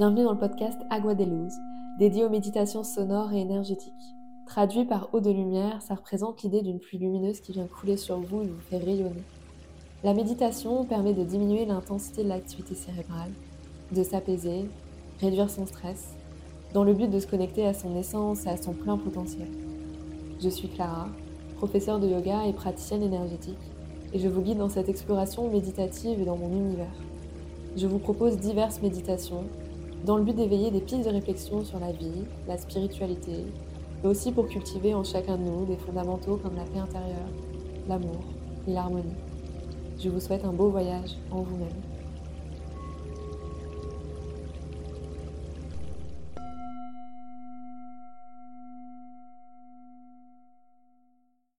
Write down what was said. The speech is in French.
Bienvenue dans le podcast Agua de Luz, dédié aux méditations sonores et énergétiques. Traduit par eau de lumière, ça représente l'idée d'une pluie lumineuse qui vient couler sur vous et vous fait rayonner. La méditation permet de diminuer l'intensité de l'activité cérébrale, de s'apaiser, réduire son stress, dans le but de se connecter à son essence et à son plein potentiel. Je suis Clara, professeure de yoga et praticienne énergétique, et je vous guide dans cette exploration méditative et dans mon univers. Je vous propose diverses méditations dans le but d'éveiller des pistes de réflexion sur la vie, la spiritualité, mais aussi pour cultiver en chacun de nous des fondamentaux comme la paix intérieure, l'amour et l'harmonie. Je vous souhaite un beau voyage en vous-même.